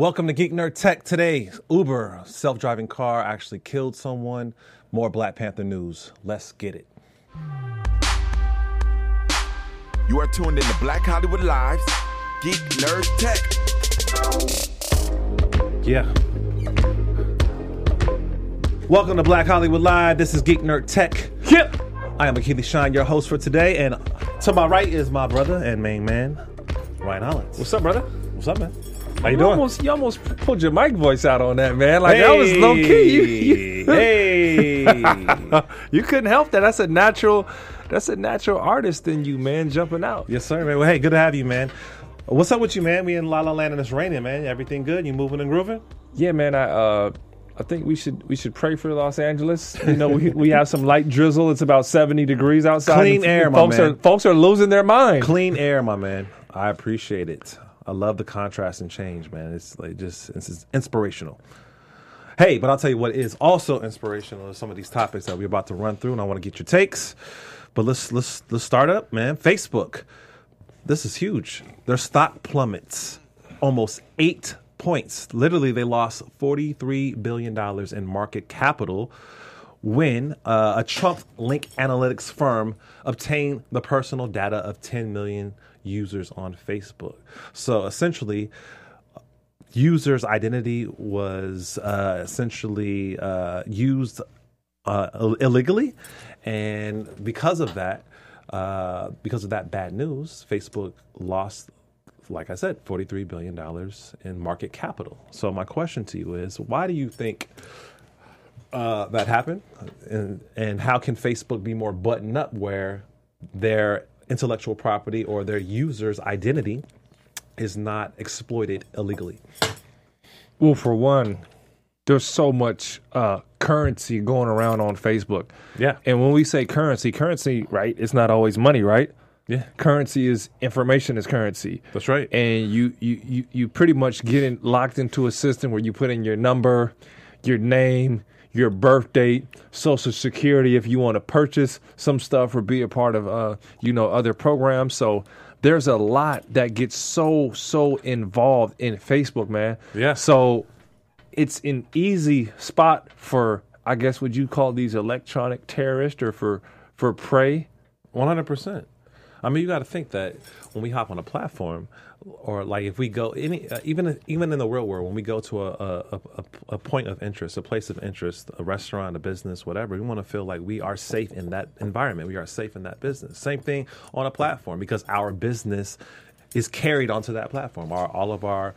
Welcome to Geek Nerd Tech. Today, Uber self driving car actually killed someone. More Black Panther news. Let's get it. You are tuned in to Black Hollywood Lives, Geek Nerd Tech. Yeah. Welcome to Black Hollywood Live. This is Geek Nerd Tech. Yep. I am Akili Shine, your host for today, and to my right is my brother and main man, Ryan Hollins. What's up, brother? What's up, man? How you You almost, you almost pulled your mic voice out on that, man. Like that was low key. You, you, hey. you couldn't help that. That's a natural. That's a natural artist in you, man. Jumping out. yes, sir, man. Well, hey, good to have you, man. What's up with you, man? We in La La Land and it's raining, man. Everything good? You moving and grooving? Yeah, man. I uh, I think we should we should pray for Los Angeles. You know, we, we have some light drizzle. It's about seventy degrees outside. Clean air, my folks man. are folks are losing their mind. Clean air, my man. I appreciate it. I love the contrast and change, man. It's like just it's just inspirational. Hey, but I'll tell you what is also inspirational is some of these topics that we're about to run through, and I want to get your takes. But let's let's let's start up, man. Facebook. This is huge. Their stock plummets almost eight points. Literally, they lost forty-three billion dollars in market capital when uh, a Trump Link Analytics firm obtained the personal data of 10 million users on Facebook. So essentially, users' identity was uh, essentially uh, used uh, illegally, and because of that, uh, because of that bad news, Facebook lost. Like I said, $43 billion in market capital. So, my question to you is why do you think uh, that happened, and and how can Facebook be more buttoned up where their intellectual property or their users' identity is not exploited illegally? Well, for one, there's so much uh, currency going around on Facebook. Yeah. And when we say currency, currency, right? It's not always money, right? Yeah, Currency is information is currency. that's right. And you you you, you pretty much get in, locked into a system where you put in your number, your name, your birth date, social security if you want to purchase some stuff or be a part of uh you know other programs. So there's a lot that gets so so involved in Facebook, man. Yeah. So it's an easy spot for I guess would you call these electronic terrorists or for for prey? One hundred percent. I mean, you got to think that when we hop on a platform, or like if we go any, uh, even even in the real world, when we go to a a, a a point of interest, a place of interest, a restaurant, a business, whatever, we want to feel like we are safe in that environment. We are safe in that business. Same thing on a platform because our business is carried onto that platform. Our all of our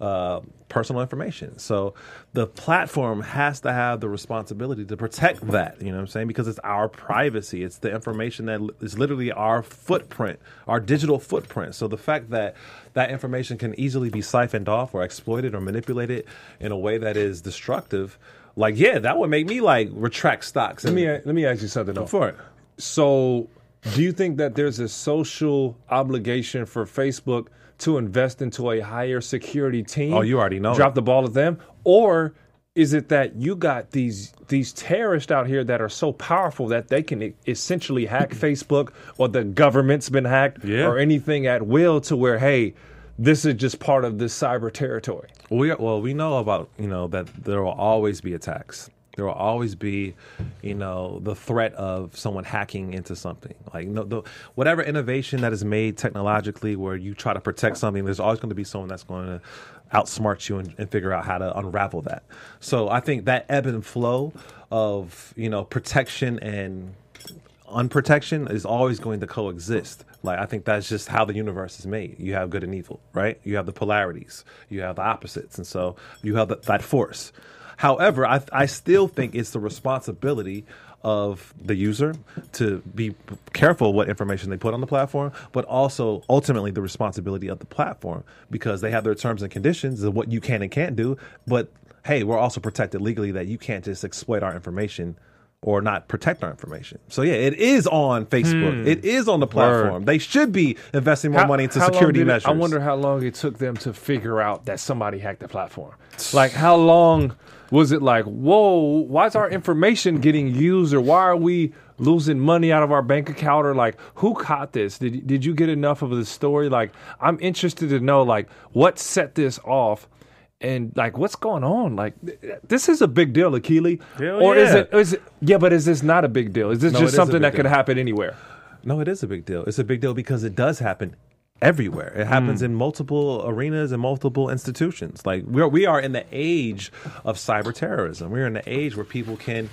uh, personal information. So the platform has to have the responsibility to protect that. You know what I'm saying? Because it's our privacy. It's the information that is literally our footprint, our digital footprint. So the fact that that information can easily be siphoned off or exploited or manipulated in a way that is destructive, like yeah, that would make me like retract stocks. Let me let me ask you something though. for it. So, do you think that there's a social obligation for Facebook to invest into a higher security team? Oh, you already know Drop it. the ball at them, or is it that you got these these terrorists out here that are so powerful that they can essentially hack Facebook, or the government's been hacked, Yeah. or anything at will, to where hey, this is just part of this cyber territory. We are, well, we know about you know that there will always be attacks. There will always be, you know, the threat of someone hacking into something. Like no, the, whatever innovation that is made technologically, where you try to protect something, there's always going to be someone that's going to outsmart you and, and figure out how to unravel that. So I think that ebb and flow of you know protection and unprotection is always going to coexist. Like I think that's just how the universe is made. You have good and evil, right? You have the polarities, you have the opposites, and so you have th- that force. However, I, I still think it's the responsibility of the user to be careful what information they put on the platform, but also ultimately the responsibility of the platform because they have their terms and conditions of what you can and can't do. But hey, we're also protected legally that you can't just exploit our information or not protect our information. So yeah, it is on Facebook. Hmm. It is on the platform. They should be investing more How- money into security did it- measures. I wonder how long it took them to figure out that somebody hacked the platform. Like, how long was it like, whoa, why is our information getting used or why are we losing money out of our bank account or like who caught this? Did, did you get enough of the story? Like, I'm interested to know like what set this off and like what's going on? Like th- this is a big deal, Akili. Hell or is yeah. it? Is it? Yeah, but is this not a big deal? Is this No, just something that could happen anywhere? No, it is a big deal. It's a big deal because it does happen everywhere. It happens Hmm. in multiple arenas and multiple institutions. Like we are, we are in the age of cyber terrorism. We're in the age where people can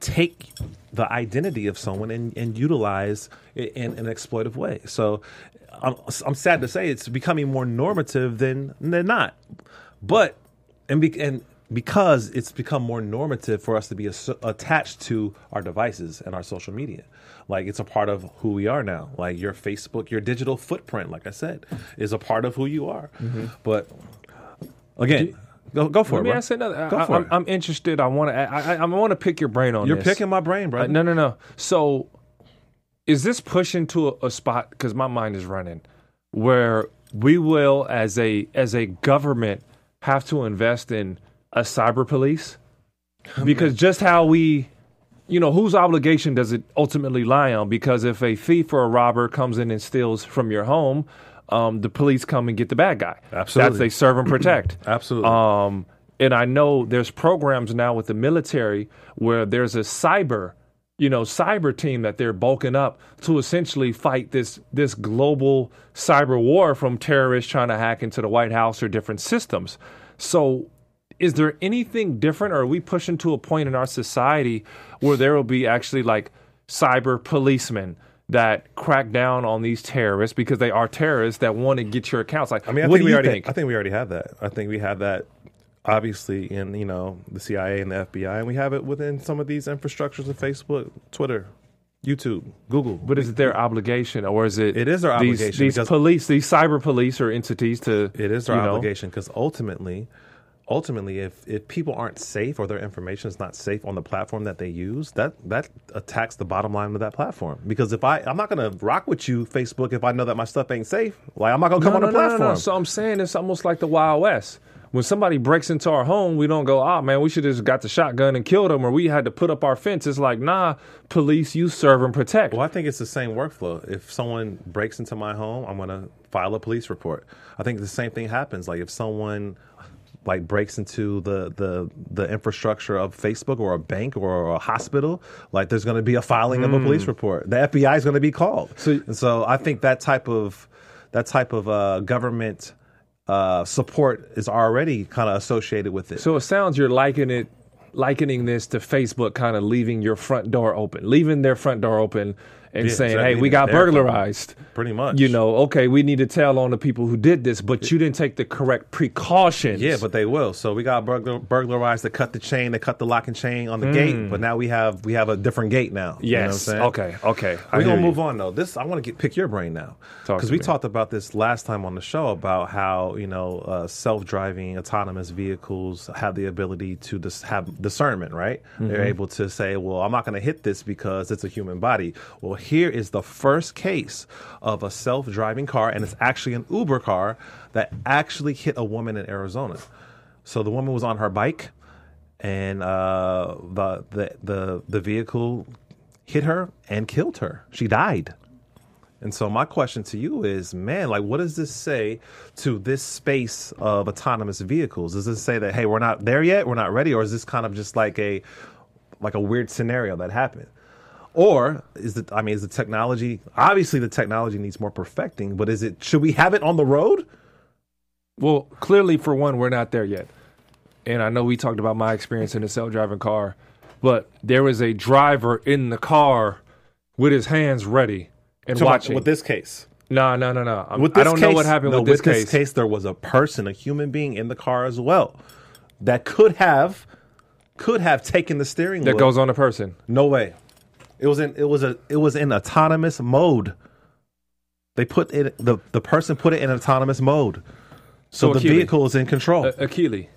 take the identity of someone and, and utilize it in an exploitive way. So I'm, I'm sad to say it's becoming more normative than than not. But and be, and because it's become more normative for us to be as- attached to our devices and our social media. Like it's a part of who we are now. Like your Facebook, your digital footprint, like I said, is a part of who you are. But again, go go for Let it. me bro. ask another. Go I, for I'm, it. I'm interested. I want to. I, I, I want to pick your brain on You're this. picking my brain, bro. Uh, no, no, no. So, is this pushing to a, a spot? Because my mind is running, where we will, as a as a government, have to invest in a cyber police, because just how we, you know, whose obligation does it ultimately lie on? Because if a thief or a robber comes in and steals from your home, um, the police come and get the bad guy. Absolutely. that's they serve and protect. Absolutely. Um, and I know there's programs now with the military where there's a cyber, you know, cyber team that they're bulking up to essentially fight this this global cyber war from terrorists trying to hack into the White House or different systems. So is there anything different or are we pushing to a point in our society where there will be actually like cyber policemen that crack down on these terrorists because they are terrorists that want to get your accounts like I mean, I what think do we you already. think I think we already have that. I think we have that. Obviously, in you know the CIA and the FBI, and we have it within some of these infrastructures of Facebook, Twitter, YouTube, Google. But is it their obligation, or is it? It is their obligation These because- police, these cyber police or entities to. It is their obligation because ultimately, ultimately, if if people aren't safe or their information is not safe on the platform that they use, that that attacks the bottom line of that platform. Because if I I'm not gonna rock with you, Facebook, if I know that my stuff ain't safe, like I'm not gonna come No, on no, the no, no, platform. no. So I'm saying it's almost like the Wild West. When somebody breaks into our home, we don't go, oh man, we should have just got the shotgun and killed them," or we had to put up our fence. It's like, nah, police, you serve and protect. Well, I think it's the same workflow. If someone breaks into my home, I'm going to file a police report. I think the same thing happens. Like if someone like breaks into the the the infrastructure of Facebook or a bank or a hospital, like there's going to be a filing of a police report. The FBI is going to be called. So- and so I think that type of that type of uh, government uh, support is already kind of associated with it. So it sounds you're likening it, likening this to Facebook kind of leaving your front door open, leaving their front door open, and Yeah, saying, exactly. "Hey, we got burglarized." Pretty much. You know, okay, we need to tell on the people who did this, but you didn't take the correct precautions. Yeah, but they will. So we got burglar, burglarized. They cut the chain. They cut the lock and chain on the gate. But now we have we have a different gate now. You know what I'm Hmm. yes, saying? okay, okay. We're gonna you. move on though. This I want to get pick your brain now because we me. talked about this last time on the show about how you know uh, self-driving autonomous vehicles have the ability to dis- have discernment. Right? Mm-hmm. They're able to say, "Well, I'm not going to hit this because it's a human body." Well, here is the first case of a self-driving car, and it's actually an Uber car that actually hit a woman in Arizona. So the woman was on her bike and uh, the, the the the vehicle hit her and killed her. She died. And so my question to you is, man, like, what does this say to this space of autonomous vehicles? Does this say that hey, we're not there yet, we're not ready, or is this kind of just like a like a weird scenario that happened? Or is it? I mean, is the technology obviously the technology needs more perfecting, but is it? Should we have it on the road? Well, clearly, for one, we're not there yet. And I know we talked about my experience in a self driving car, but there was a driver in the car with his hands ready and So watching. with this case. no, no, no, no. I'm- With I don't know what happened no, with this case. There was a person, a human being in the car as well, that could have, could have taken the steering wheel. That wheel. goes on a person. No way. It was in. It was a. It was in autonomous mode. They put it. The the person put it in autonomous mode, so, So the Akili- vehicle is in control. Uh, Akili.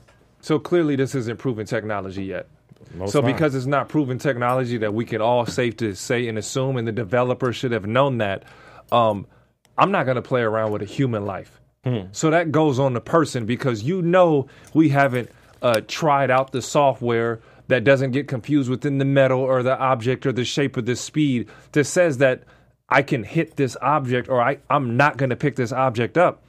So clearly, this isn't proven technology yet. Most so fine. because it's not proven technology that we can all safe to say and assume, and the developer should have known that, um, I'm not going to play around with a human life. So that goes on the person because you know we haven't uh, tried out the software that doesn't get confused within the metal or the object or the shape or the speed that says that I can hit this object or I, I'm not going to pick this object up.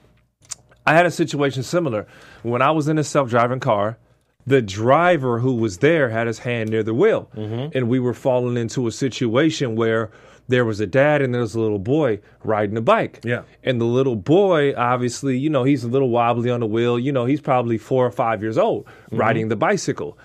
I had a situation similar when I was in a self-driving car. The driver who was there had his hand near the wheel, mm-hmm. and we were falling into a situation where there was a dad and there was a little boy riding a bike. Yeah. and the little boy, obviously, you know, he's a little wobbly on the wheel. You know, he's probably four or five years old mm-hmm. riding the bicycle,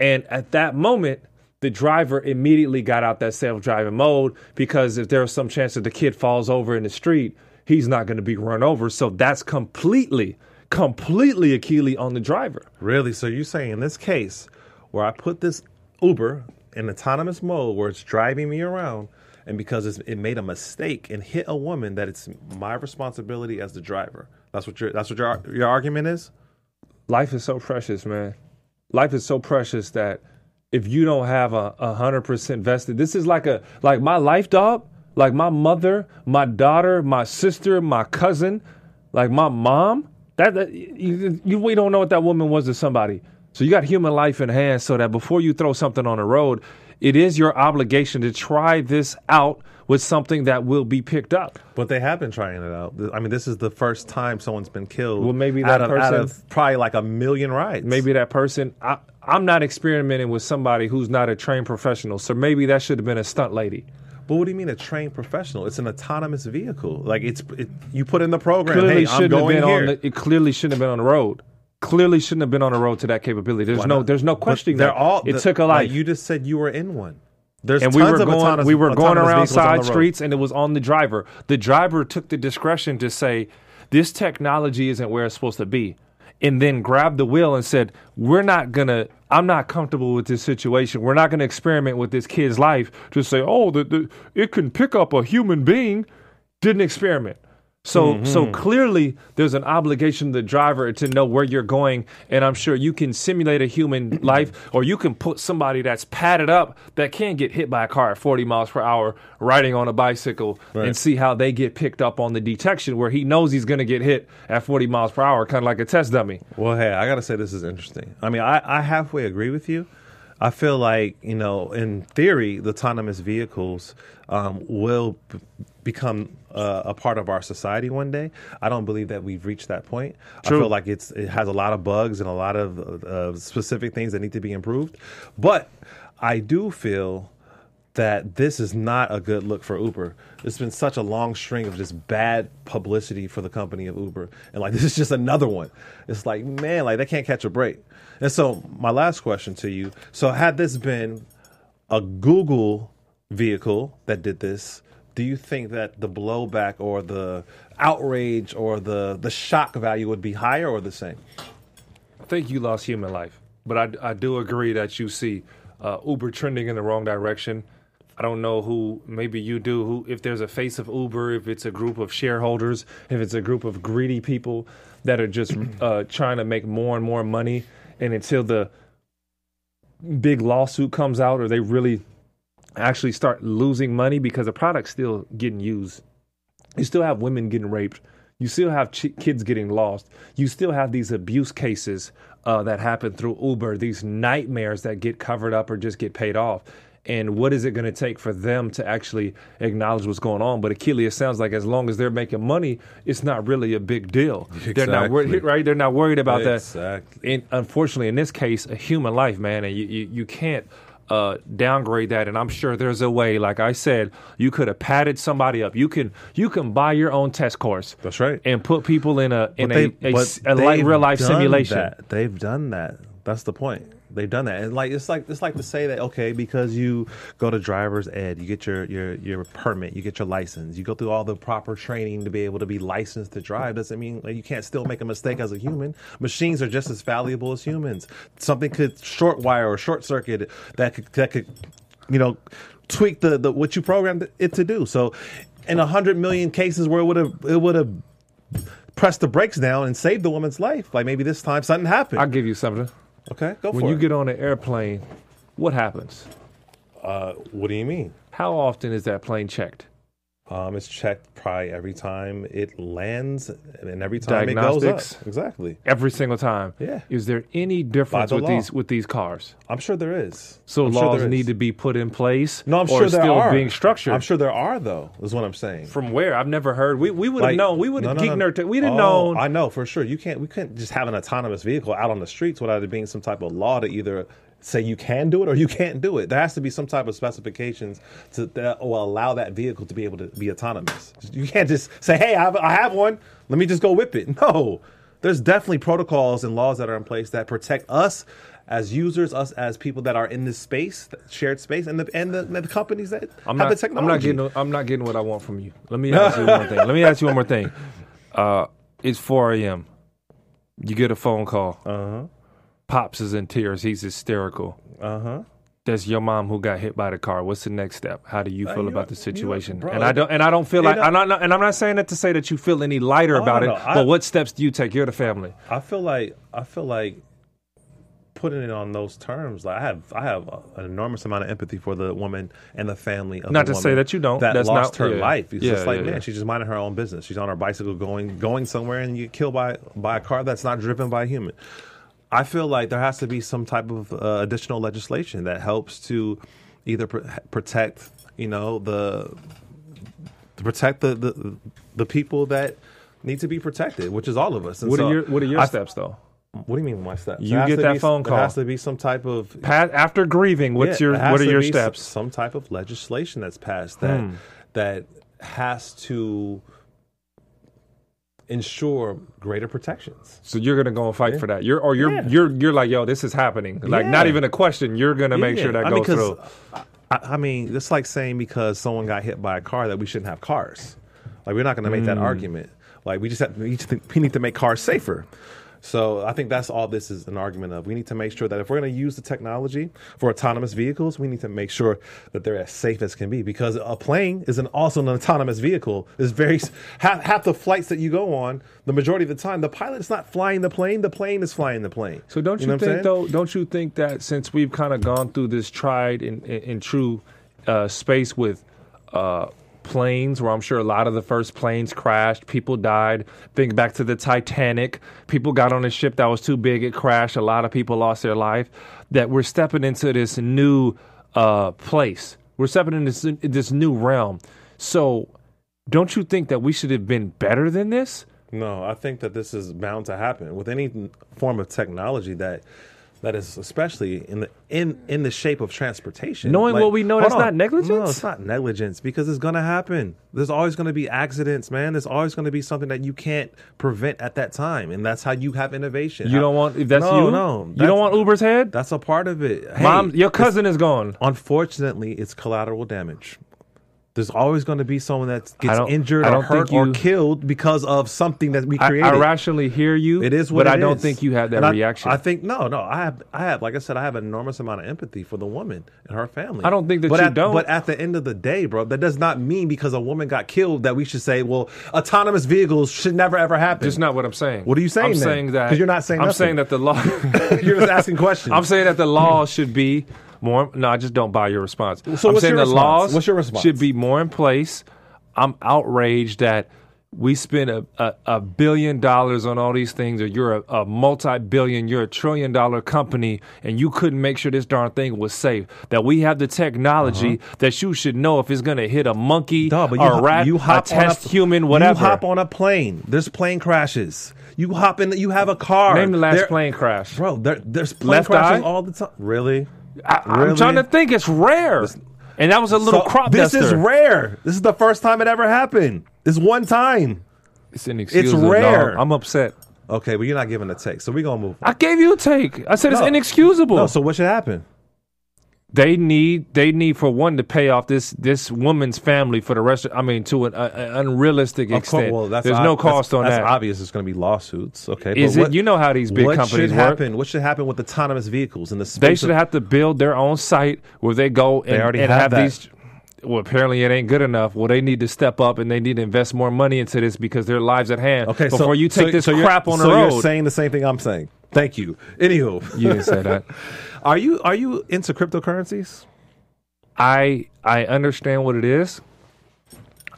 and at that moment. The driver immediately got out that self-driving mode because if there's some chance that the kid falls over in the street, he's not going to be run over. So that's completely, completely Akili on the driver. Really? So you're saying in this case, where I put this Uber in autonomous mode, where it's driving me around, and because it's, it made a mistake and hit a woman, that it's my responsibility as the driver. That's what your that's what your your argument is. Life is so precious, man. Life is so precious that if you don't have a hundred percent vested, this is like a like my life, dog. Like my mother, my daughter, my sister, my cousin, like my mom. That, that you, you we don't know what that woman was to somebody. So you got human life in hand, so that before you throw something on the road, it is your obligation to try this out with something that will be picked up. But they have been trying it out. I mean, this is the first time someone's been killed. Well, maybe out that of, out person- of probably like a million rides. maybe that person I, i'm not experimenting with somebody who's not a trained professional so maybe that should have been a stunt lady But what do you mean a trained professional? It's an autonomous vehicle. Like it's it, you put in the program. clearly hey, I'm shouldn't have been here. on the it clearly shouldn't have been on the road clearly shouldn't have been on the road to that capability there's no there's no But questioning they're that all. it the- took a like, life you just said you were in one. There's and we were of going autonomous, we were going around side streets and it was on the driver. The driver took the discretion to say this technology isn't where it's supposed to be. And then grabbed the wheel and said we're not gonna i'm not comfortable with this situation. We're not gonna experiment with this kid's life to say oh the, the, it can pick up a human being didn't experiment so so Mm-hmm. clearly there's an obligation to the driver to know where you're going and i'm sure you can simulate a human life or you can put somebody that's padded up that can get hit by a car at 40 miles per hour riding on a bicycle Right. and see how they get picked up on the detection where he knows he's going to get hit at 40 miles per hour kind of like a test dummy Well, hey, I gotta say this is interesting. I mean, I, I halfway agree with you. I feel like you know, in theory, the autonomous vehicles um, will b- become uh, a part of our society one day. I don't believe that we've reached that point. True. I feel like it's it has a lot of bugs and a lot of uh, specific things that need to be improved. But I do feel that this is not a good look for Uber. There's been such a long string of just bad publicity for the company of Uber. And like this is just another one. It's like, man, like they can't catch a break. And so my last question to you. So had this been a Google vehicle that did this, do you think that the blowback or the outrage or the the shock value would be higher or the same? I think you lost human life, but I, I do agree that you see uh, Uber trending in the wrong direction. I don't know who, maybe you do, who if there's a face of Uber, if it's a group of shareholders, if it's a group of greedy people that are just uh, trying to make more and more money, and until the big lawsuit comes out or they really actually start losing money because the product's still getting used. You still have women getting raped. You still have ch- kids getting lost. You still have these abuse cases uh, that happen through Uber, these nightmares that get covered up or just get paid off. And what is it going to take for them to actually acknowledge what's going on? But Akili, it sounds like as long as they're making money, it's not really a big deal. They're not worried, right? They're not worried about that Exactly. in, unfortunately, in this case, a human life, man, and you, you, you can't uh, downgrade that. And I'm sure there's a way. Like I said, you could have padded somebody up. You can you can buy your own test course. That's right. And put people in a in But a, they- a, a light real life simulation. that. They've done that. That's the point. They've done that, and like it's like it's like to say that okay, because you go to driver's ed, you get your your your permit, you get your license, you go through all the proper training to be able to be licensed to drive. Doesn't mean like, you can't still make a mistake as a human. Machines are just as valuable as humans. Something could short wire or short circuit that could that could you know tweak the, the what you programmed it to do. So, in a hundred million cases where it would have it would have pressed the brakes down and saved the woman's life. Like maybe this time something happened. I'll give you something. Okay, go When for it. When you get on an airplane, what happens? uh, what do you mean? How often is that plane checked? Um, it's checked probably every time it lands and every time it goes up. Exactly. Every single time. Yeah. Is there any difference with law. these with these cars? I'm sure there is. So I'm sure laws need to be put in place. No, I'm sure there still are. being structured. I'm sure there are, though. Is what I'm saying. From where? I've never heard. We we would have Like- known. We would have no, no, no. t- We'd have Oh, known. I know for sure. You can't. We couldn't just have an autonomous vehicle out on the streets without it being some type of law to either say you can do it or you can't do it. There has to be some type of specifications to that will allow that vehicle to be able to be autonomous. You can't just say, "Hey, I have, I have one. Let me just go whip it." No, there's definitely protocols and laws that are in place that protect us. As users, us as people that are in this space, shared space, and the and the, the companies that I'm have not. the I'm technology. not getting. I'm not getting what I want from you. Let me ask you one thing. Let me ask you one more thing. Uh, it's 4 a.m. You get a phone call. Uh Uh-huh. Pops is in tears. He's hysterical. Uh huh. That's your mom who got hit by the car. What's the next step? How do you feel Uh, you- about the you- situation? bro, and I don't. And I don't feel you like. I'm not. And I'm not saying that to say that you feel any lighter Oh, about no, it. no, I- but what steps do you take? You're the family. I feel like I feel like putting it on those terms. Like I have I have an enormous amount of empathy for the woman and the family. Of. Not to say that you don't. That That's lost not- her yeah. life. It's Yeah, just like yeah, man, yeah. she's just minding her own business. She's on her bicycle going going somewhere, and you get killed by by a car that's not driven by a human. I feel like there has to be some type of uh, additional legislation that helps to either pr- protect, you know, the to protect the, the the people that need to be protected, which is all of us. And What so are your What are your I- steps though? What do you mean my steps? You get that be- phone call. There has to be some type of Pat, after grieving, what's yeah, your What are to your steps? Some type of legislation that's passed that Hmm. that has to ensure greater protections. So you're gonna go and fight for that. You're or you're Yeah. you're you're like, yo, this is happening. Like not even a question. You're gonna make Yeah. sure that I mean, through. I, I mean, it's like saying because someone got hit by a car that we shouldn't have cars. Like we're not to make that Hmm. argument. Like we just have, we, to, we need to make cars safer. So I think that's all this is an argument of. We need to make sure that if we're going to use the technology for autonomous vehicles, we need to make sure that they're as safe as can be. Because a plane is an also an autonomous vehicle. Is very half, half the flights that you go on, the majority of the time, the pilot is not flying the plane. The plane is flying the plane. So don't you, know think though? Don't you think that since we've kind of gone through this tried and, and, and true uh, space with uh, planes, where I'm sure a lot of the first planes crashed, people died. Think back to the Titanic. People got on a ship that was too big, it crashed. A lot of people lost their life. That we're stepping into this new uh, place. We're stepping into this, this new realm. So don't you think that we should have been better than this? No, I think that this is bound to happen with any form of technology that that is especially in the in in the shape of transportation. Knowing what we know, that's not negligence? No, it's not negligence because it's going to happen. There's always going to be accidents, man. There's always going to be something that you can't prevent at that time, and that's how you have innovation. You don't want if that's no, you. No, you don't want Uber's head. That's a part of it. Hey, Mom, your cousin is gone. Unfortunately, it's collateral damage. There's always going to be someone that gets injured I or hurt think or you- killed because of something that we I, created. I rationally hear you. It is what but I don't is. think you have that And reaction. I, think no, no. I have, I have, like I said, I have an enormous amount of empathy for the woman and her family. I don't think that but you at, don't. But at the end of the day, bro, that does not mean because a woman got killed that we should say, well, autonomous vehicles should never ever happen. That's not what I'm saying. What are you saying I'm then? saying that 'Cause you're not saying I'm nothing. saying that the law. You're just asking questions. I'm saying that the law should be more. No, I just don't buy your response. So I'm what's saying your the response? laws What's your response? should be more in place. I'm outraged that we spend a, a, a billion dollars on all these things, or you're a, a multi-billion, you're a trillion dollar company, and you couldn't make sure this darn thing was safe. That we have the technology uh-huh. that you should know if it's going to hit a monkey Duh, but you, a hop- rat, you hop a test on a, human, whatever. You hop on a plane. There's plane crashes. You hop in. You have a car. Name the last There- plane crash. bro. There, there's plane Left crashes eye? all the time. Really? I, I'm trying to think. It's rare. And that was a little So, crop This duster. is rare. This is the first time it ever happened. This one time. It's inexcusable. It's rare. dog. I'm upset. Okay, but you're not giving a take, so we're gonna move. I gave you a take. I said it's inexcusable. No, so what should happen? They need they need for one to pay off this this woman's family for the rest. Of, I mean, to an, uh, an unrealistic extent. course, well, that's There's ob- no cost that's, on that's that. obvious. It's going to be lawsuits. Okay, Is but it? what- You know how these big what companies should work. happen? What should happen with autonomous vehicles in the space? They should of- have to build their own site where they go and, they already and have have these. Well, apparently it ain't good enough. Well, they need to step up and they need to invest more money into this because their lives at hand. Okay, before so, you take so- this so crap on the road. you're saying the same thing I'm saying. Thank you. Anywho, you didn't say that. are you are you into cryptocurrencies? I I understand what it is.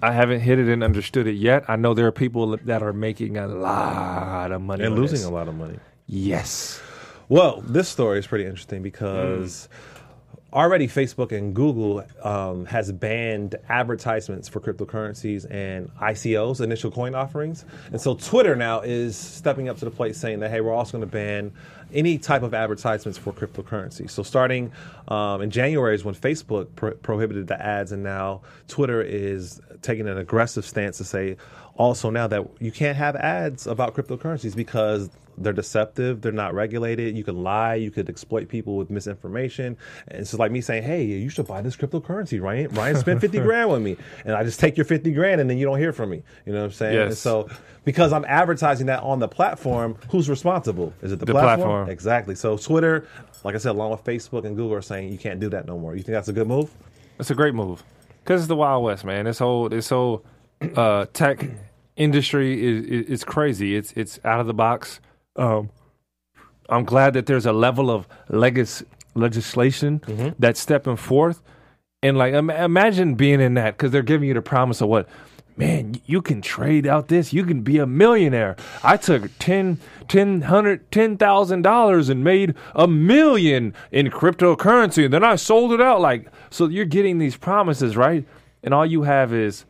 I haven't hit it and understood it yet. I know there are people that are making a lot of money and losing this. a lot of money. Yes. Well, this story is pretty interesting because mm. Already Facebook and Google um, has banned advertisements for cryptocurrencies and ICOs, initial coin offerings, and so Twitter now is stepping up to the plate, saying that hey, we're also going to ban any type of advertisements for cryptocurrency. So starting um, in January is when Facebook pro- prohibited the ads, and now Twitter is taking an aggressive stance to say also now that you can't have ads about cryptocurrencies because they're deceptive, they're not regulated. You can lie, you could exploit people with misinformation. And it's just like me saying, "Hey, you should buy this cryptocurrency, Ryan. Ryan spent fifty grand with me, and I just take your fifty grand, and then you don't hear from me. You know what I'm saying? Yes. And so because I'm advertising that on the platform, who's responsible? Is it the, The platform? platform. Exactly. So Twitter, like I said, along with Facebook and Google, are saying you can't do that no more. You think that's a good move? It's a great move because it's the Wild West, man. This whole this whole uh, tech industry is, is is crazy. It's it's out of the box. Um, I'm glad that there's a level of legis- legislation that's stepping forth, and like im- imagine being in that because they're giving you the promise of what. Man, you can trade out this. You can be a millionaire. I took ten, ten hundred, ten thousand dollars and made a million in cryptocurrency, and then I sold it out. Like, so you're getting these promises, right? And all you have is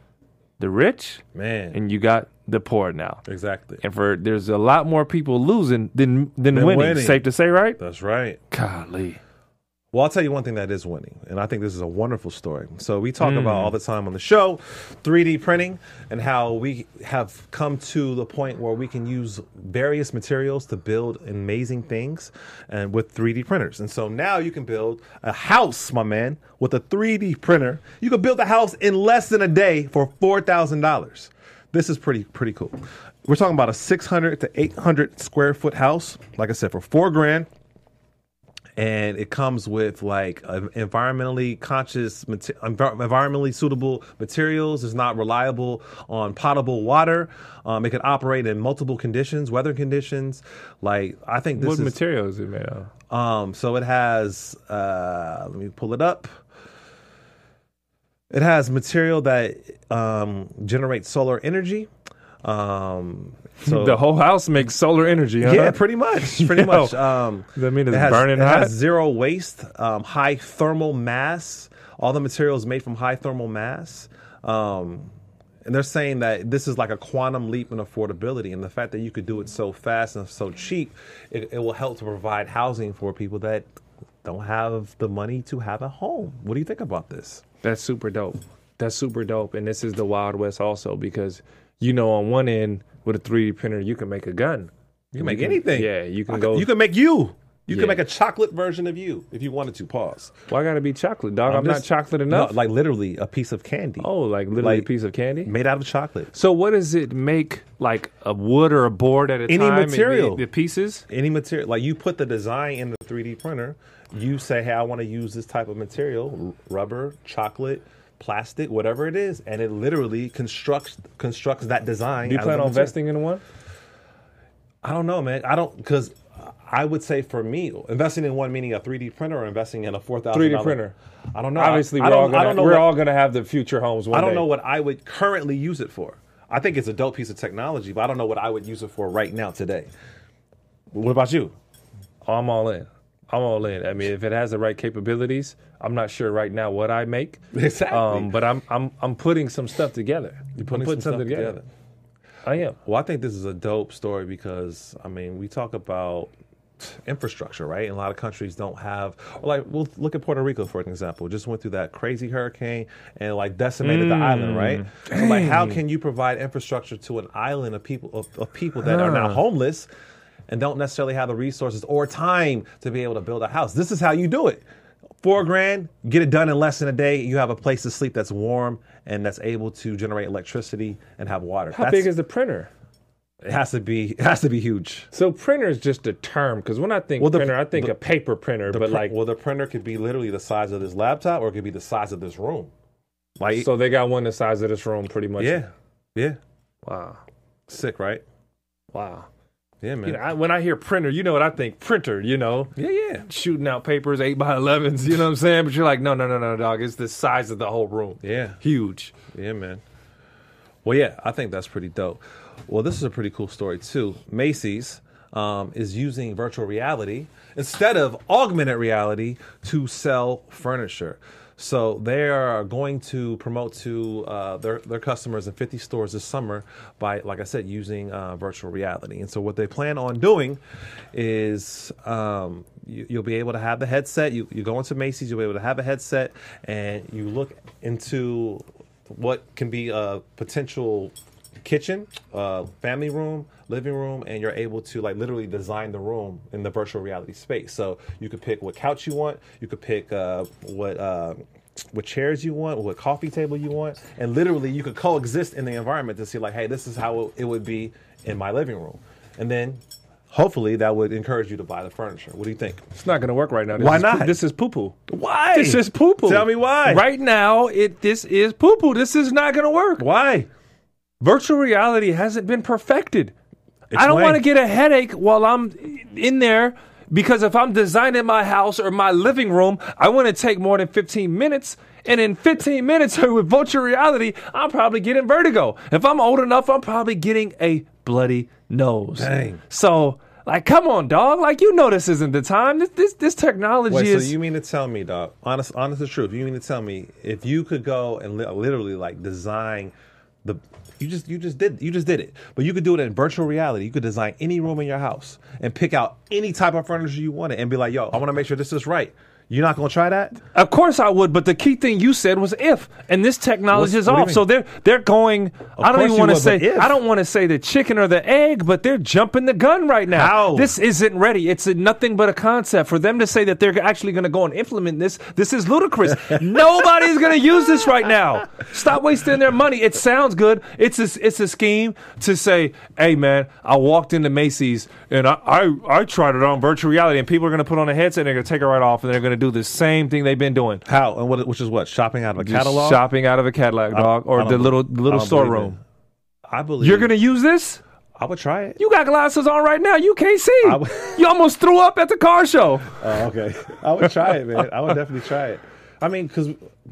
the rich, Man, and you got the poor now. exactly. And for there's a lot more people losing than than Than winning. winning. Safe to say, right? That's right. Golly. Well, I'll tell you one thing that is winning, and I think this is a wonderful story. So we talk Hmm. about all the time on the show 3D printing and how we have come to the point where we can use various materials to build amazing things and with 3D printers. And so now you can build a house, my man, with a 3D printer. You can build a house in less than a day for $4,000. This is pretty pretty cool. We're talking about a 600 to 800 square foot house, like I said, for 4 grand and it comes with like uh, environmentally conscious, environmentally suitable materials. It's not reliable on potable water. Um, it can operate in multiple conditions, weather conditions. Like I think this what is material is it made of? um, so it has. Uh, let me pull it up. It has material that um, generates solar energy. Um, so the whole house makes solar energy. Huh? yeah, pretty much, pretty much. Um, that mean it's it has, burning it hot? has zero waste, um, high thermal mass. All the materials made from high thermal mass. Um, and they're saying that this is like a quantum leap in affordability, and the fact that you could do it so fast and so cheap, it, it will help to provide housing for people that don't have the money to have a home. What do you think about this? That's super dope. That's super dope. And this is the Wild West also because you know on one end with a 3D printer you can make a gun. You can make anything. Yeah, you can I go. You can make you. You Yeah. can make a chocolate version of you if you wanted to. Pause. Why gotta be chocolate, dog? I'm, not just- chocolate No, enough. like literally a piece of candy. oh, like literally like- a piece of candy. made out of chocolate. So what does it make? Like a wood or a board at a Any time? and material. The, the pieces. Any material, like you put the design in the 3D printer, you say, "Hey, I want to use this type of material: r- rubber, chocolate, plastic, whatever it is," and it literally constructs constructs that design. Do you plan on investing in one? I don't know, man. I don't because I would say for me, investing in one meaning a 3D printer or investing in a four thousand 3D printer. I don't know. Obviously, I, we're I all gonna we're what- all gonna have the future homes one I don't day. know what I would currently use it for. I think it's a dope piece of technology, but I don't know what I would use it for right now today. What about you? I'm all in. I'm all in. I mean, if it has the right capabilities, I'm not sure right now what I make. Exactly. Um, but I'm I'm I'm putting some stuff together. You're putting some stuff together. I am. Well, I think this is a dope story because I mean, we talk about infrastructure, right? And a lot of countries don't have, like, we'll look at Puerto Rico for an example. Just went through that crazy hurricane and like decimated the island, right? So like, how can you provide infrastructure to an island of people of, of people that are now homeless and don't necessarily have the resources or time to be able to build a house? This is how you do it. Four grand, get it done in less than a day. You have a place to sleep that's warm and that's able to generate electricity and have water. How That's- big is the printer? it has to be it has to be huge. So printer is just a term because when I think Well, the- printer, I think the- a paper printer, but pr- like well, the printer could be literally the size of this laptop, or it could be the size of this room. Like, so they got one the size of this room, pretty much. yeah, yeah, Wow. sick, right? Wow. Yeah, man. You know, I, when I hear printer, you know what I think? Printer. You know, yeah, yeah, shooting out papers eight by elevens. You know what I'm saying? But you're like, no, no, no, no, dog. It's the size of the whole room. yeah, Huge. yeah, man. Well, yeah, I think that's pretty dope. Well, this is a pretty cool story too. Macy's um, is using virtual reality instead of augmented reality to sell furniture. So they are going to promote to uh, their their customers in 50 stores this summer by, like I said, using uh, virtual reality. And so what they plan on doing is um, you, you'll be able to have the headset. You you go into Macy's, you'll be able to have a headset, and you look into what can be a potential kitchen, uh, family room, living room, and you're able to like literally design the room in the virtual reality space. So you could pick what couch you want, you could pick uh, what uh, what chairs you want, what coffee table you want, and literally you could coexist in the environment to see like, hey, this is how it would be in my living room, and then. Hopefully that would encourage you to buy the furniture. What do you think? It's not going to work right now. This Why is not? this is poo poo. Why? This is poo poo. Tell me why. Right now, it this is poo poo. This is not going to work. Why? Virtual reality hasn't been perfected. I don't want to get a headache while I'm in there because if I'm designing my house or my living room, I want to take more than 15 minutes. And in 15 minutes with virtual reality, I'm probably getting vertigo. If I'm old enough, I'm probably getting a bloody nose. Dang. So, like, come on, dog. Like, you know, this isn't the time. This this, this technology Wait, so is. you mean to tell me, dog? Honest, honest the truth. You mean to tell me if you could go and li- literally like design the you just you just did you just did it, but you could do it in virtual reality. You could design any room in your house and pick out any type of furniture you wanted and be like, "Yo, I want to make sure this is right." You're not gonna try that? Of course I would, but the key thing you said was if, and this technology What's- is what do you off. So they're they're going. I don't even want to say. I don't want to say the chicken or the egg, but they're jumping the gun right now. How? This isn't ready. It's a, nothing but a concept. For them to say that they're actually going to go and implement this, this is ludicrous. Nobody's going to use this right now. Stop wasting their money. It sounds good. It's a, it's a scheme to say, hey man, I walked into Macy's and I I, I tried it on virtual reality, and people are going to put on a headset and they're going to take it right off, and they're going to do the same thing they've been doing. How and what? Which is what? Shopping out of a Just catalog? shopping out of a catalog, dog, or the little little storeroom. I believe You're gonna use this? I would try it. You got glasses on right now. You can't see. W- you almost threw up at the car show. Oh, okay. I would try it, man. I would definitely try it. I mean, because,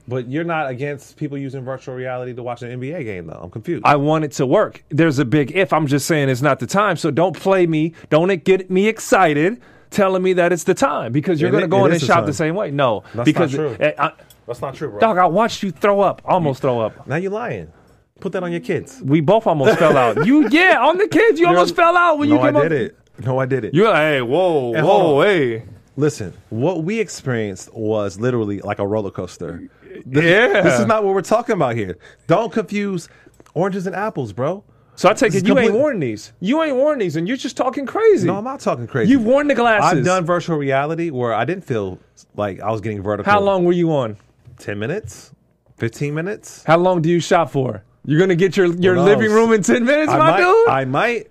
but you're not against people using virtual reality to watch an NBA game, though. I'm confused. I want it to work. There's a big if. I'm just saying it's not the time. So don't play me. Don't get me excited telling me that it's the time because you're going to go in and shop time. the same way. No, That's because not true. I- That's not true, bro. dog, I watched you throw up. Almost throw up. Now you're lying. Put that on your kids. We both almost fell out. You yeah, on the kids. You almost fell out when no, you came up. No, I did it. No, I did it. You're like, hey, whoa, And whoa, hey. Listen, what we experienced was literally like a roller coaster. This, Yeah. This is not what we're talking about here. Don't confuse oranges and apples, bro. So I take This it you ain't worn these. You ain't worn these, and you're just talking crazy. No, I'm not talking crazy. You've worn the glasses. I've done virtual reality where I didn't feel like I was getting vertical. How long were you on? 10 minutes? 15 minutes? How long do you shop for? You're gonna get your your knows? living room in ten minutes, I my might, dude. I might.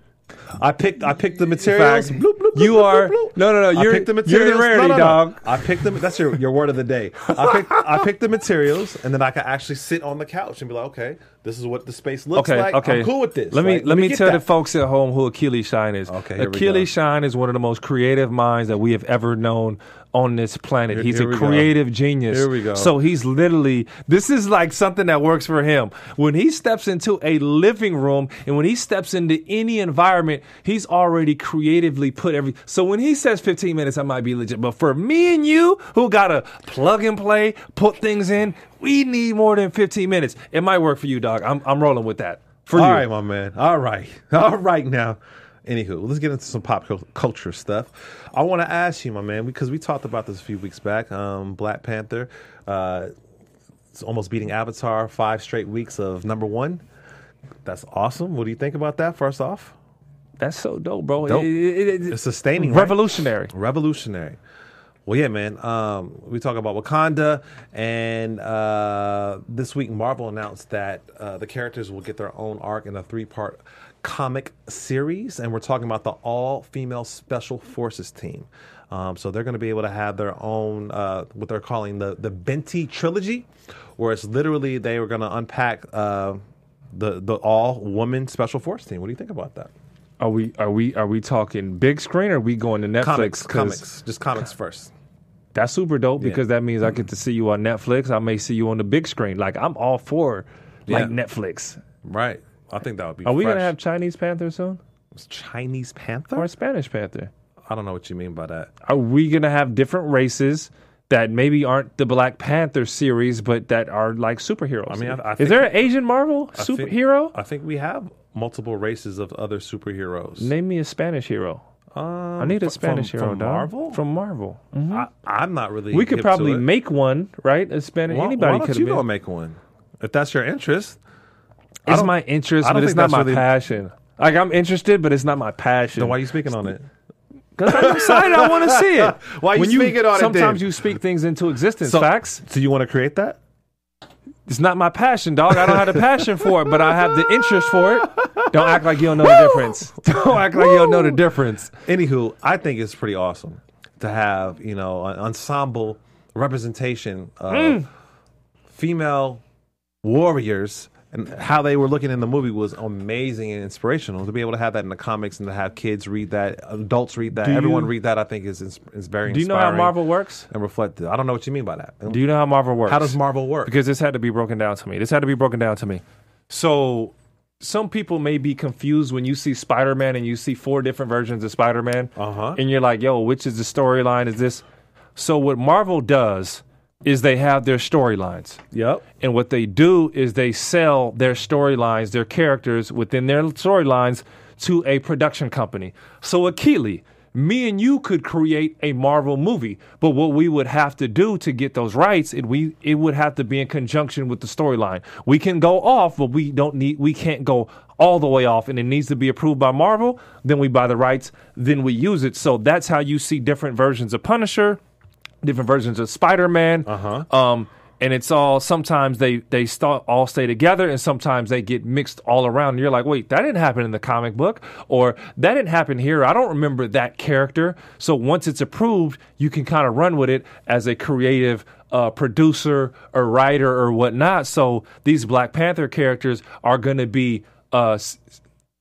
I picked. I picked the materials. Fact. Bloop, bloop, bloop, You are- no, no, no, you're- picked the you're the rarity, no, no, no. dog. I picked them. That's your, your word of the day. I picked. I picked the materials, and then I could actually sit on the couch and be like, okay, this is what the space looks okay, like. okay. I'm cool with this. Let me right? let me tell that. the folks at home who Akili Shine is. Okay, Akili. Shine is one of the most creative minds that we have ever known on this planet. Here- he's here a we go. creative genius. Here we go. So he's literally this is like something that works for him. When he steps into a living room and when he steps into any environment, he's already creatively put every. So when he says 15 minutes, I might be legit. But for me and you, who gotta plug and play, put things in, we need more than 15 minutes. It might work for you, dog. I'm I'm rolling with that. For All you. right, my man. All right. All right now. Anywho, let's get into some pop culture stuff. I want to ask you, my man, because we talked about this a few weeks back. Um, Black Panther, uh, it's almost beating Avatar five straight weeks of number one. That's awesome. What do you think about that? First off, That's so dope, bro. Dope. It- it- it- it's sustaining, right? revolutionary. revolutionary. Well, yeah, man. Um, we talk about Wakanda, and uh, this week Marvel announced that uh, the characters will get their own arc in a three-part comic series, and we're talking about the all-female Special Forces team. Um, so they're going to be able to have their own uh, what they're calling the the Benti trilogy, where it's literally they were going to unpack uh, the the all-woman Special Force team. What do you think about that? Are we are we are we talking big screen or are we going to Netflix? Comics, comics, just comics first. That's super dope because that means I get to see you on Netflix. I may see you on the big screen. Like I'm all for like Yeah. Netflix. Right. I think that would be. Are we gonna have Chinese Panther soon Chinese Panther? or Spanish Panther? I don't know what you mean by that. Are we gonna have different races that maybe aren't the Black Panther series, but that are like superheroes? I mean, I- I is there an Asian Marvel I think- superhero? I think we have multiple races of other superheroes. Name me a Spanish hero. Um, I need a Spanish from, hero. from dog. Marvel. From Marvel. Mhm. I, I'm not really. we could probably make one, right? A Spanish. Why, anybody why could don't have you go make one if that's your interest? I It's my interest, I don't but it's think not that's my really- passion. Like I'm interested, but it's not my passion. Then why are you speaking on it? Because I'm excited. I want to see it. Why you when speaking on it Sometimes then? you speak things into existence. So- Facts. So you want to create that? It's not my passion, dog. I don't have the passion for it, but I have the interest for it. Don't act like you don't know the difference. Don't act like you don't know the difference. Anywho, I think it's pretty awesome to have you know an ensemble representation of Mm. female warriors and how they were looking in the movie was amazing and inspirational. To be able to have that in the comics and to have kids read that, adults read that, Do you- everyone read that, I think is is, is very. Inspiring. Do you know how Marvel works? and reflective? I don't know what you mean by that. Do you know how Marvel works? How does Marvel work? because this had to be broken down to me. This had to be broken down to me. So some people may be confused when you see Spider-Man and you see four different versions of Spider-Man, Uh-huh. and you're like, "Yo, which is the storyline? Is this?" So what Marvel does is they have their storylines. Yep. And what they do is they sell their storylines, their characters within their storylines to a production company. So Akili, me and you could create a Marvel movie, but what we would have to do to get those rights, it we it would have to be in conjunction with the storyline. We can go off, but we don't need we can't go all the way off and it needs to be approved by Marvel, then we buy the rights, then we use it. So that's how you see different versions of Punisher, different versions of Spider-Man. Uh-huh. Um, and it's all sometimes they they start all stay together, and sometimes they get mixed all around. And you're like, wait, that didn't happen in the comic book, or that didn't happen here. I don't remember that character. So once it's approved, you can kind of run with it as a creative uh, producer or writer or whatnot. So these Black Panther characters are going to be uh,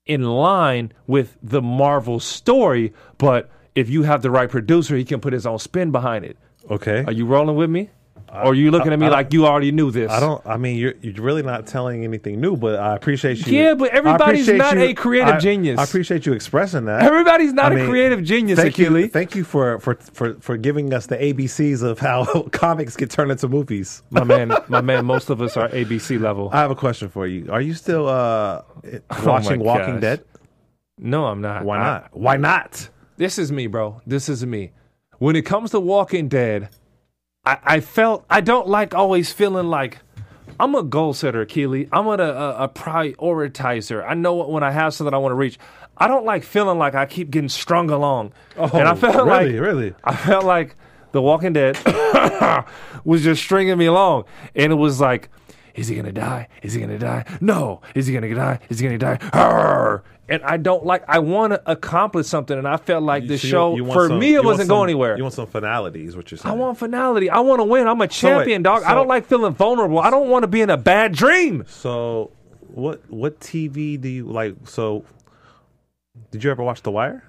in line with the Marvel story, but if you have the right producer, he can put his own spin behind it. Okay. Are you rolling with me? or are you looking at me I like you already knew this? I don't. I mean, you're you're really not telling anything new, but I appreciate you. Yeah, but everybody's not you- a creative I- genius. I appreciate you expressing that. Everybody's not I a mean, creative genius, Thank you, Akili. thank you for, for for for giving us the ABCs of how comics get turned into movies. my man, my man. Most of us are ABC level. I have a question for you. Are you still uh, watching Oh Walking. Dead? no, I'm not. Why I- not? Why not? this is me, bro. This is me. When it comes to Walking Dead, I, I felt I don't like always feeling like I'm a goal setter, Keely. I'm a, a, a prioritizer. I know when I have something I want to reach. I don't like feeling like I keep getting strung along. and I oh, felt Oh, really, like really. I felt like The Walking Dead was just stringing me along, and it was like, is he gonna die? Is he gonna die? No. Is he gonna die? Is he gonna die? Arr! And I don't like. I want to accomplish something, and I felt like this So show you want for some- me it wasn't some- going anywhere. You want some finality, is what you're saying. I want finality. I want to win. I'm a wait, champion, dog. I don't like feeling vulnerable. I don't want to be in a bad dream. So, what what TV do you like? So, did you ever watch The Wire?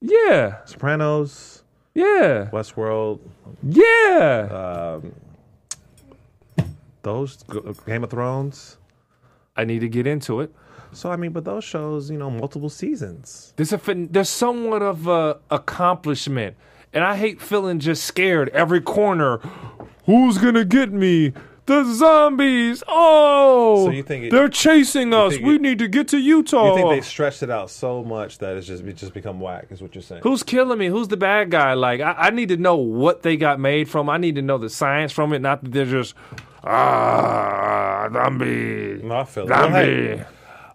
Yeah, Sopranos, yeah, Westworld, yeah. um, those Game of Thrones. I need to get into it. So I mean, but those shows, you know, multiple seasons. There's a fin- there's somewhat of a accomplishment, and I hate feeling just scared every corner. Who's gonna get me? The zombies! Oh, So you think it- they're chasing us? We it- need to get to Utah. You think they stretched it out so much that it's just it just become whack? Is what you're saying? Who's killing me? Who's the bad guy? Like, I, I need to know what they got made from. I need to know the science from it, not that they're just ah zombie, No, I feel zombie.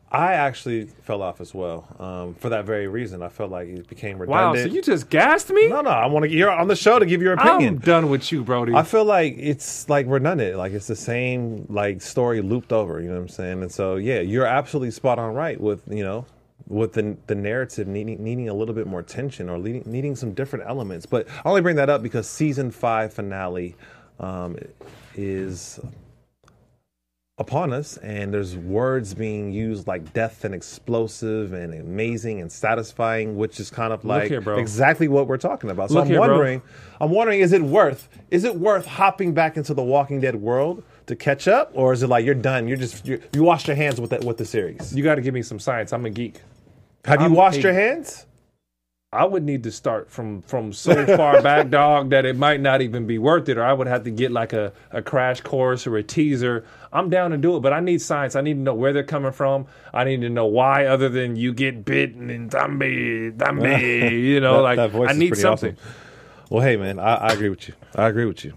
I actually fell off as well um, for that very reason. I felt like it became redundant. wow, so you just gassed me? no, no, I want to. You're on the show to give your opinion. I'm done with you, Brody. I feel like it's like redundant. Like it's the same like story looped over. You know what I'm saying? And so yeah, you're absolutely spot on right with you know with the the narrative needing needing a little bit more tension or needing, needing some different elements. But I only bring that up because season five finale um, is upon us, and there's words being used like death and explosive and amazing and satisfying, which is kind of like here, bro. exactly what we're talking about. So Look I'm here, bro. wondering, I'm wondering, is it worth is it worth hopping back into the Walking Dead world to catch up, or is it like you're done? You're just you you washed your hands with that with the series. You got to give me some science. I'm a geek. Have you I'm washed a- your hands? I would need to start from from so far back, dog, that it might not even be worth it, or I would have to get like a, a crash course or a teaser. I'm down to do it, but I need science. I need to know where they're coming from. I need to know why, other than you get bitten and zombie, zombie. You know, That- like that I need something. awesome. Well, hey man, I, I agree with you. I agree with you.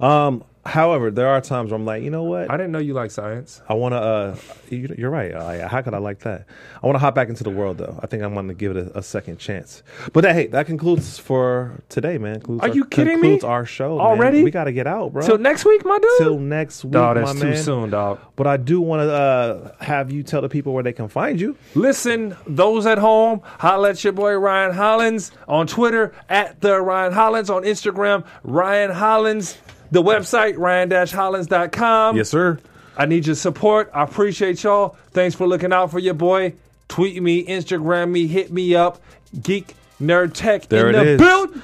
Um, however, there are times where I'm like, you know what? I didn't know you like science. I want to. Uh, you, you're right. Uh, how could I like that? I want to hop back into the world, though. I think I'm going to give it a, a second chance. But that, hey, that concludes for today, man. Concludes Are our, you kidding me? concludes our show man. Already? We got to get out, bro. Till next week, my dude. Till next week, Dog, that's my too man. soon, dog. But I do want to uh, have you tell the people where they can find you. Listen, those at home, holla at your boy Ryan Hollins on Twitter at the Ryan Hollins on Instagram, Ryan Hollins, the website, ryan-hollins.com. Yes, sir. I need your support. I appreciate y'all. Thanks for looking out for your boy. Tweet me, Instagram me, hit me up. Geek Nerd Tech There in the is. build.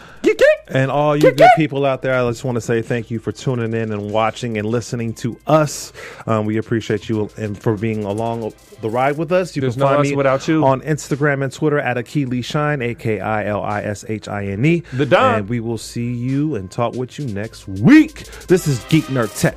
Geek, geek. And all you good people out there, I just want to say thank you for tuning in and watching and listening to us. Um, we appreciate you and for being along the ride with us. You There's can no find us me without you. on Instagram and Twitter at Akili Shine, A K I L I S H I N E. The Don. And we will see you and talk with you next week. This is Geek Nerd Tech.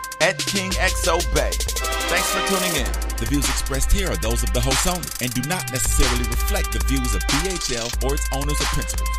at KingXOBay. Thanks for tuning in. The views expressed here are those of the host only and do not necessarily reflect the views of BHL or its owners or principals.